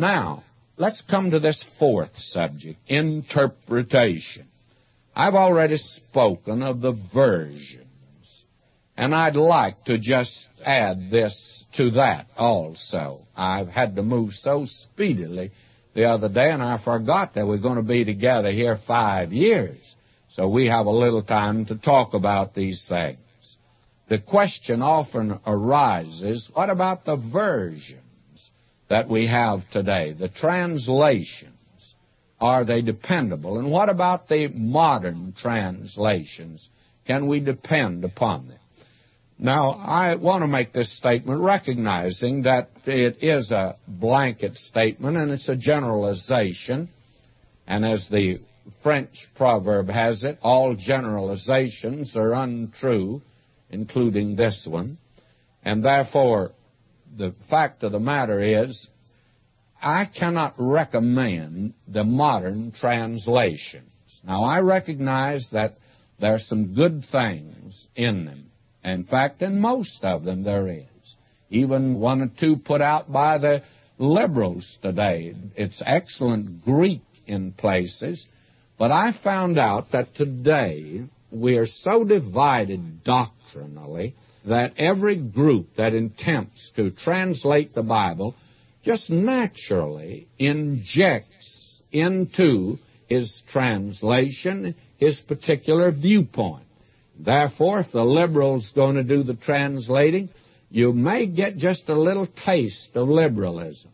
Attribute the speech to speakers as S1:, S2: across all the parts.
S1: Now, let's come to this fourth subject interpretation. I've already spoken of the versions, and I'd like to just add this to that also. I've had to move so speedily the other day, and I forgot that we're going to be together here five years. So we have a little time to talk about these things. The question often arises what about the versions that we have today, the translations? Are they dependable? And what about the modern translations? Can we depend upon them? Now, I want to make this statement recognizing that it is a blanket statement and it's a generalization. And as the French proverb has it, all generalizations are untrue, including this one. And therefore, the fact of the matter is, I cannot recommend the modern translations. Now, I recognize that there are some good things in them. In fact, in most of them there is. Even one or two put out by the liberals today. It's excellent Greek in places. But I found out that today we are so divided doctrinally that every group that attempts to translate the Bible just naturally injects into his translation his particular viewpoint. Therefore, if the liberal's going to do the translating, you may get just a little taste of liberalism.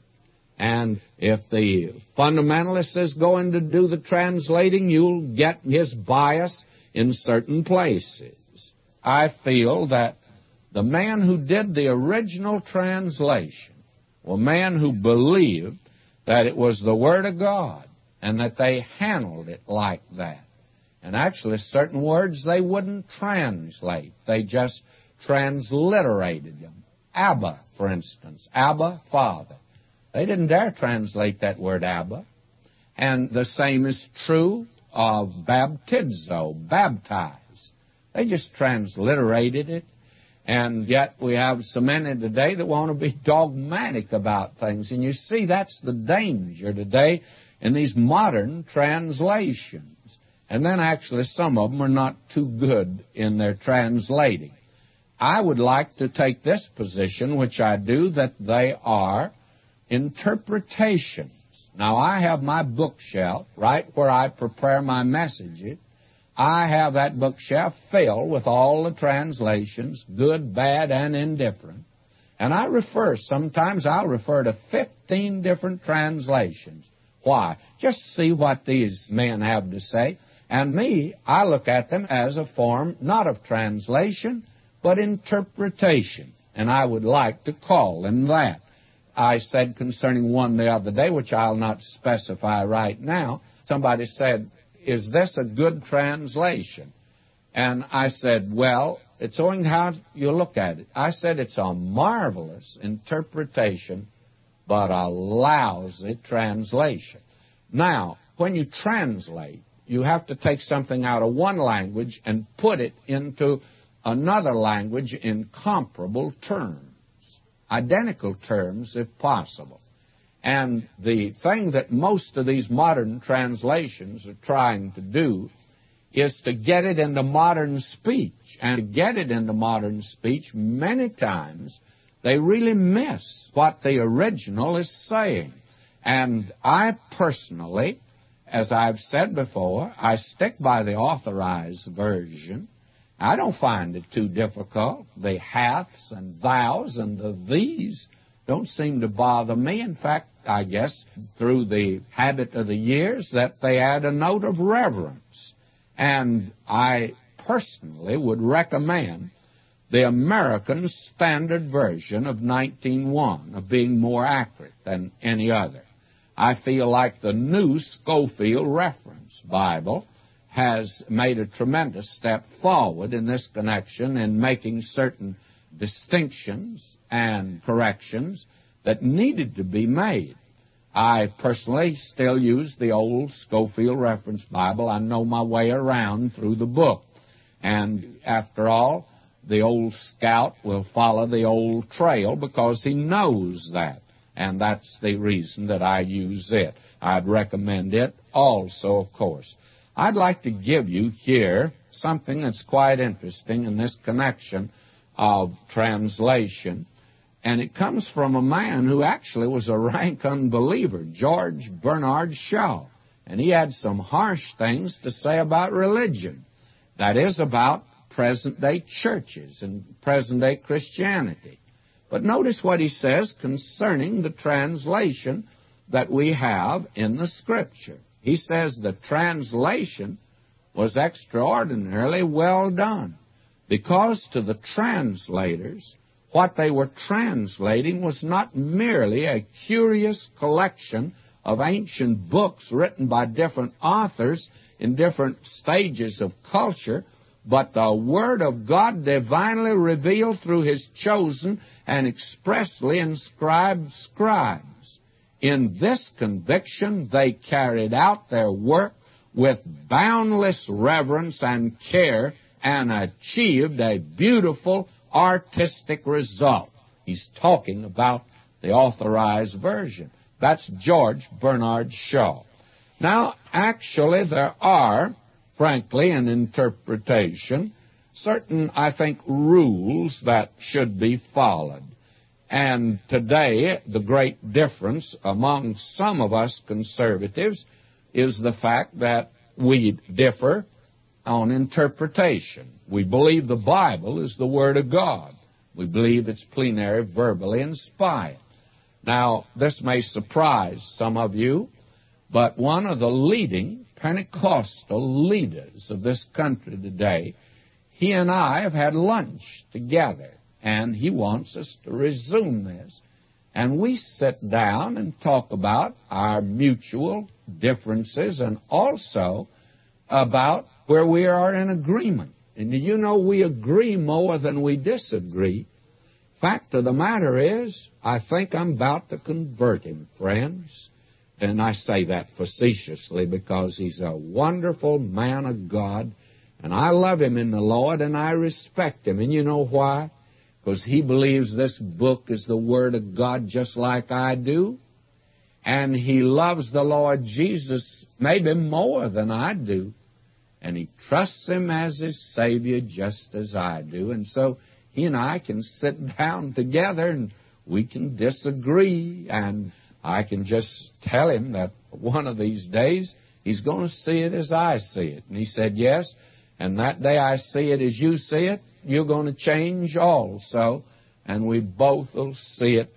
S1: And if the fundamentalist is going to do the translating, you'll get his bias in certain places. I feel that the man who did the original translation, a man who believed that it was the Word of God and that they handled it like that. And actually, certain words they wouldn't translate. They just transliterated them. Abba, for instance. Abba, Father. They didn't dare translate that word Abba. And the same is true of baptizo, baptize. They just transliterated it. And yet we have so many today that want to be dogmatic about things. And you see, that's the danger today in these modern translations. And then actually some of them are not too good in their translating. I would like to take this position, which I do, that they are interpretations. Now I have my bookshelf right where I prepare my messages. I have that bookshelf filled with all the translations, good, bad, and indifferent. And I refer, sometimes I'll refer to 15 different translations. Why? Just see what these men have to say. And me, I look at them as a form not of translation, but interpretation. And I would like to call them that. I said concerning one the other day, which I'll not specify right now, somebody said, Is this a good translation? And I said, Well, it's owing how you look at it. I said it's a marvelous interpretation, but a lousy translation. Now, when you translate, you have to take something out of one language and put it into another language in comparable terms, identical terms if possible. And the thing that most of these modern translations are trying to do is to get it into modern speech. And to get it into modern speech, many times they really miss what the original is saying. And I personally as I've said before, I stick by the authorized version. I don't find it too difficult. The haths and thous and the these don't seem to bother me. In fact, I guess through the habit of the years that they add a note of reverence. And I personally would recommend the American Standard Version of 19.1 of being more accurate than any other. I feel like the new Scofield Reference Bible has made a tremendous step forward in this connection in making certain distinctions and corrections that needed to be made. I personally still use the old Scofield Reference Bible. I know my way around through the book. And after all, the old scout will follow the old trail because he knows that. and that's the reason that I use it. I'd recommend it also, of course. I'd like to give you here something that's quite interesting in this connection of translation. And it comes from a man who actually was a rank unbeliever, George Bernard Shaw. And he had some harsh things to say about religion. That is, about present day churches and present day Christianity. But notice what he says concerning the translation that we have in the Scripture. He says the translation was extraordinarily well done because to the translators, what they were translating was not merely a curious collection of ancient books written by different authors in different stages of culture, but the Word of God divinely revealed through His chosen and expressly inscribed scribes. In this conviction, they carried out their work with boundless reverence and care and achieved a beautiful artistic result. He's talking about the authorized version. That's George Bernard Shaw. Now, actually, there are frankly, an interpretation, certain, I think, rules that should be followed. And today, the great difference among some of us conservatives is the fact that we differ on interpretation. We believe the Bible is the Word of God. We believe it's plenary, verbally inspired. Now, this may surprise some of you, but one of the leading Pentecostal leaders of this country today, he and I have had lunch together, and he wants us to resume this. And we sit down and talk about our mutual differences and also about where we are in agreement. And do you know we agree more than we disagree? Fact of the matter is, I think I'm about to convert him, friends. And I say that facetiously because he's a wonderful man of God. And I love him in the Lord and I respect him. And you know why? Because he believes this book is the Word of God just like I do. And he loves the Lord Jesus maybe more than I do. And he trusts him as his Savior just as I do. And so he and I can sit down together and we can disagree and I can just tell him that one of these days he's going to see it as I see it. And he said, Yes. And that day I see it as you see it, you're going to change also. And we both will see it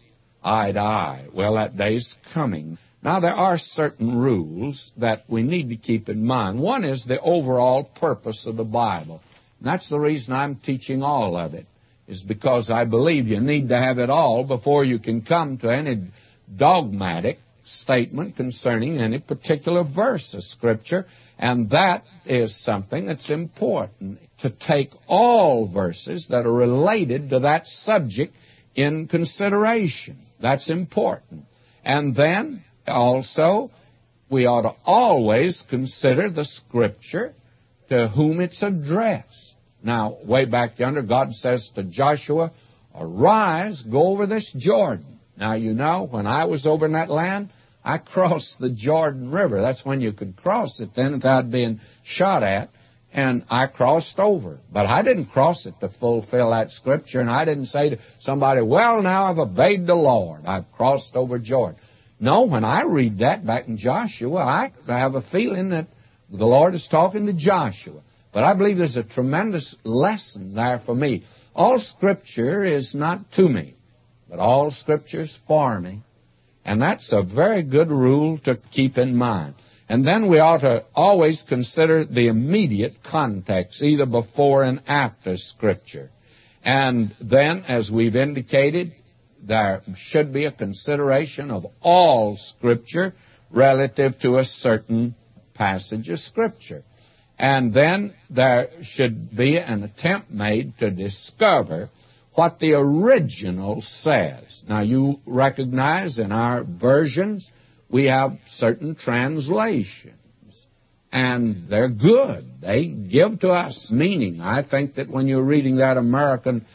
S1: eye to eye. Well, that day's coming. Now, there are certain rules that we need to keep in mind. One is the overall purpose of the Bible. And that's the reason I'm teaching all of it, is because I believe you need to have it all before you can come to any dogmatic statement concerning any particular verse of Scripture, and that is something that's important to take all verses that are related to that subject in consideration. That's important. And then also, we ought to always consider the Scripture to whom it's addressed. Now, way back yonder, God says to Joshua, Arise, go over this Jordan. Now, you know, when I was over in that land, I crossed the Jordan River. That's when you could cross it then without being shot at. And I crossed over. But I didn't cross it to fulfill that scripture. And I didn't say to somebody, well, now I've obeyed the Lord. I've crossed over Jordan. No, when I read that back in Joshua, I have a feeling that the Lord is talking to Joshua. But I believe there's a tremendous lesson there for me. All scripture is not to me but all Scripture is for me. And that's a very good rule to keep in mind. And then we ought to always consider the immediate context, either before and after Scripture. And then, as we've indicated, there should be a consideration of all Scripture relative to a certain passage of Scripture. And then there should be an attempt made to discover what the original says. Now, you recognize in our versions we have certain translations, and they're good. They give to us meaning. I think that when you're reading that American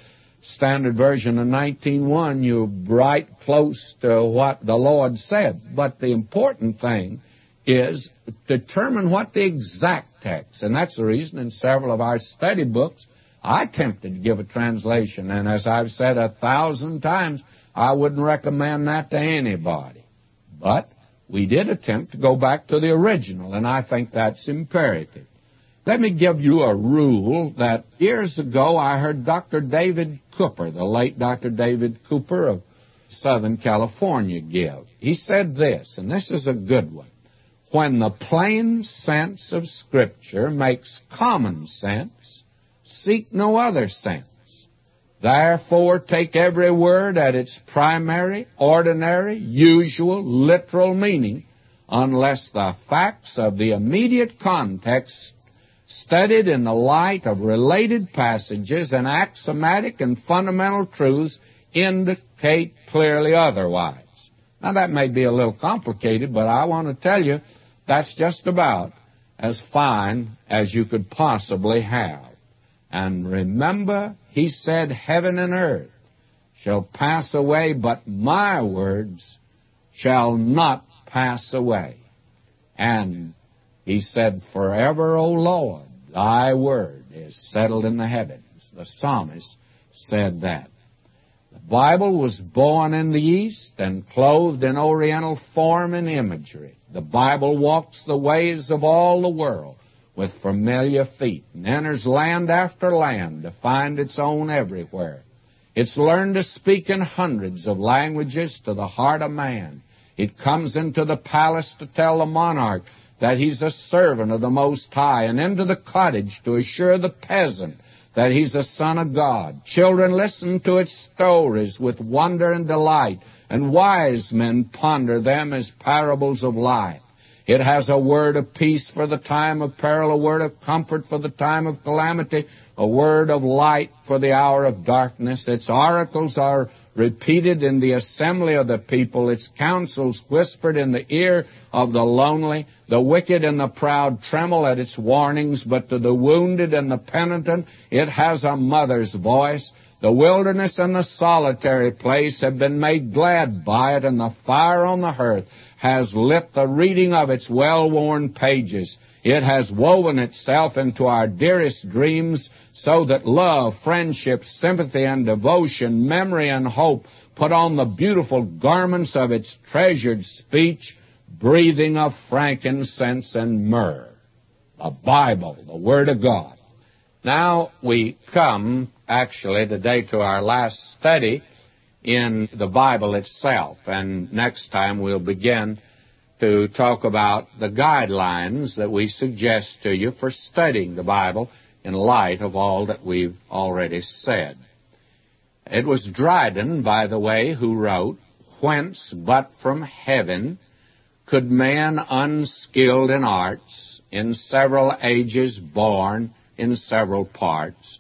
S1: Standard Version of 19.1, you're right close to what the Lord said. But the important thing is determine what the exact text, and that's the reason in several of our study books I attempted to give a translation, and as I've said a thousand times, I wouldn't recommend that to anybody. But we did attempt to go back to the original, and I think that's imperative. Let me give you a rule that years ago I heard Dr. David Cooper, the late Dr. David Cooper of Southern California, give. He said this, and this is a good one. When the plain sense of Scripture makes common sense, seek no other sense. Therefore, take every word at its primary, ordinary, usual, literal meaning, unless the facts of the immediate context studied in the light of related passages and axiomatic and fundamental truths indicate clearly otherwise. Now that may be a little complicated, but I want to tell you that's just about as fine as you could possibly have. And remember, he said, heaven and earth shall pass away, but my words shall not pass away. And he said, Forever, O Lord, thy word is settled in the heavens. The psalmist said that. The Bible was born in the East and clothed in Oriental form and imagery. The Bible walks the ways of all the world with familiar feet and enters land after land to find its own everywhere. It's learned to speak in hundreds of languages to the heart of man. It comes into the palace to tell the monarch that he's a servant of the Most High, and into the cottage to assure the peasant that he's a son of God. Children listen to its stories with wonder and delight, and wise men ponder them as parables of life. It has a word of peace for the time of peril, a word of comfort for the time of calamity, a word of light for the hour of darkness. Its oracles are repeated in the assembly of the people, its counsels whispered in the ear of the lonely. The wicked and the proud tremble at its warnings, but to the wounded and the penitent it has a mother's voice. The wilderness and the solitary place have been made glad by it, and the fire on the hearth has lit the reading of its well-worn pages. It has woven itself into our dearest dreams so that love, friendship, sympathy, and devotion, memory, and hope put on the beautiful garments of its treasured speech, breathing of frankincense and myrrh. The Bible, the Word of God. Now we come, actually, today to our last study in the Bible itself. And next time we'll begin to talk about the guidelines that we suggest to you for studying the Bible in light of all that we've already said. It was Dryden, by the way, who wrote, Whence but from heaven could man unskilled in arts, in several ages born in several parts,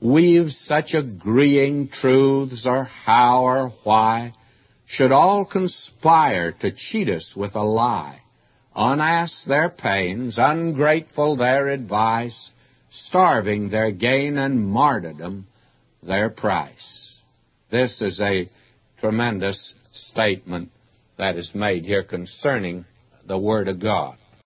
S1: weave such agreeing truths, or how or why, should all conspire to cheat us with a lie, unasked their pains, ungrateful their advice, starving their gain and martyrdom their price. This is a tremendous statement that is made here concerning the Word of God.